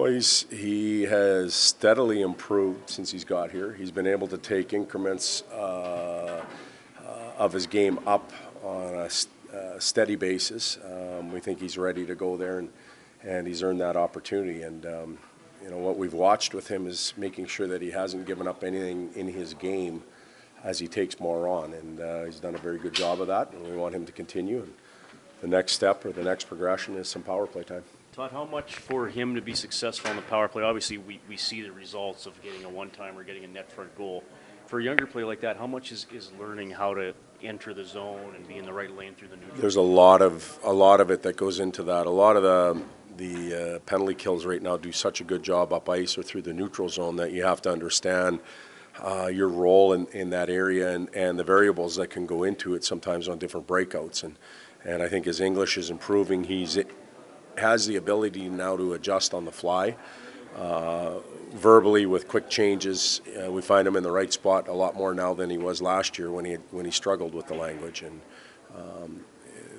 Well, he's, he has steadily improved since he's got here. He's been able to take increments uh, uh, of his game up on a s- uh, steady basis. Um, we think he's ready to go there, and, and he's earned that opportunity. And um, you know what we've watched with him is making sure that he hasn't given up anything in his game as he takes more on, and uh, he's done a very good job of that. And we want him to continue. And the next step or the next progression is some power play time. Todd, how much for him to be successful on the power play? Obviously, we, we see the results of getting a one time or getting a net front goal. For a younger player like that, how much is, is learning how to enter the zone and be in the right lane through the neutral? Zone? There's a lot of a lot of it that goes into that. A lot of the the uh, penalty kills right now do such a good job up ice or through the neutral zone that you have to understand uh, your role in, in that area and, and the variables that can go into it sometimes on different breakouts. And and I think his English is improving. He's has the ability now to adjust on the fly. Uh, verbally with quick changes, uh, we find him in the right spot a lot more now than he was last year when he when he struggled with the language. And um,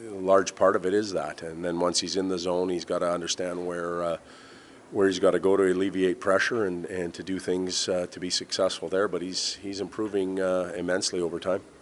a large part of it is that. And then once he's in the zone, he's got to understand where uh, where he's got to go to alleviate pressure and, and to do things uh, to be successful there. But he's he's improving uh, immensely over time.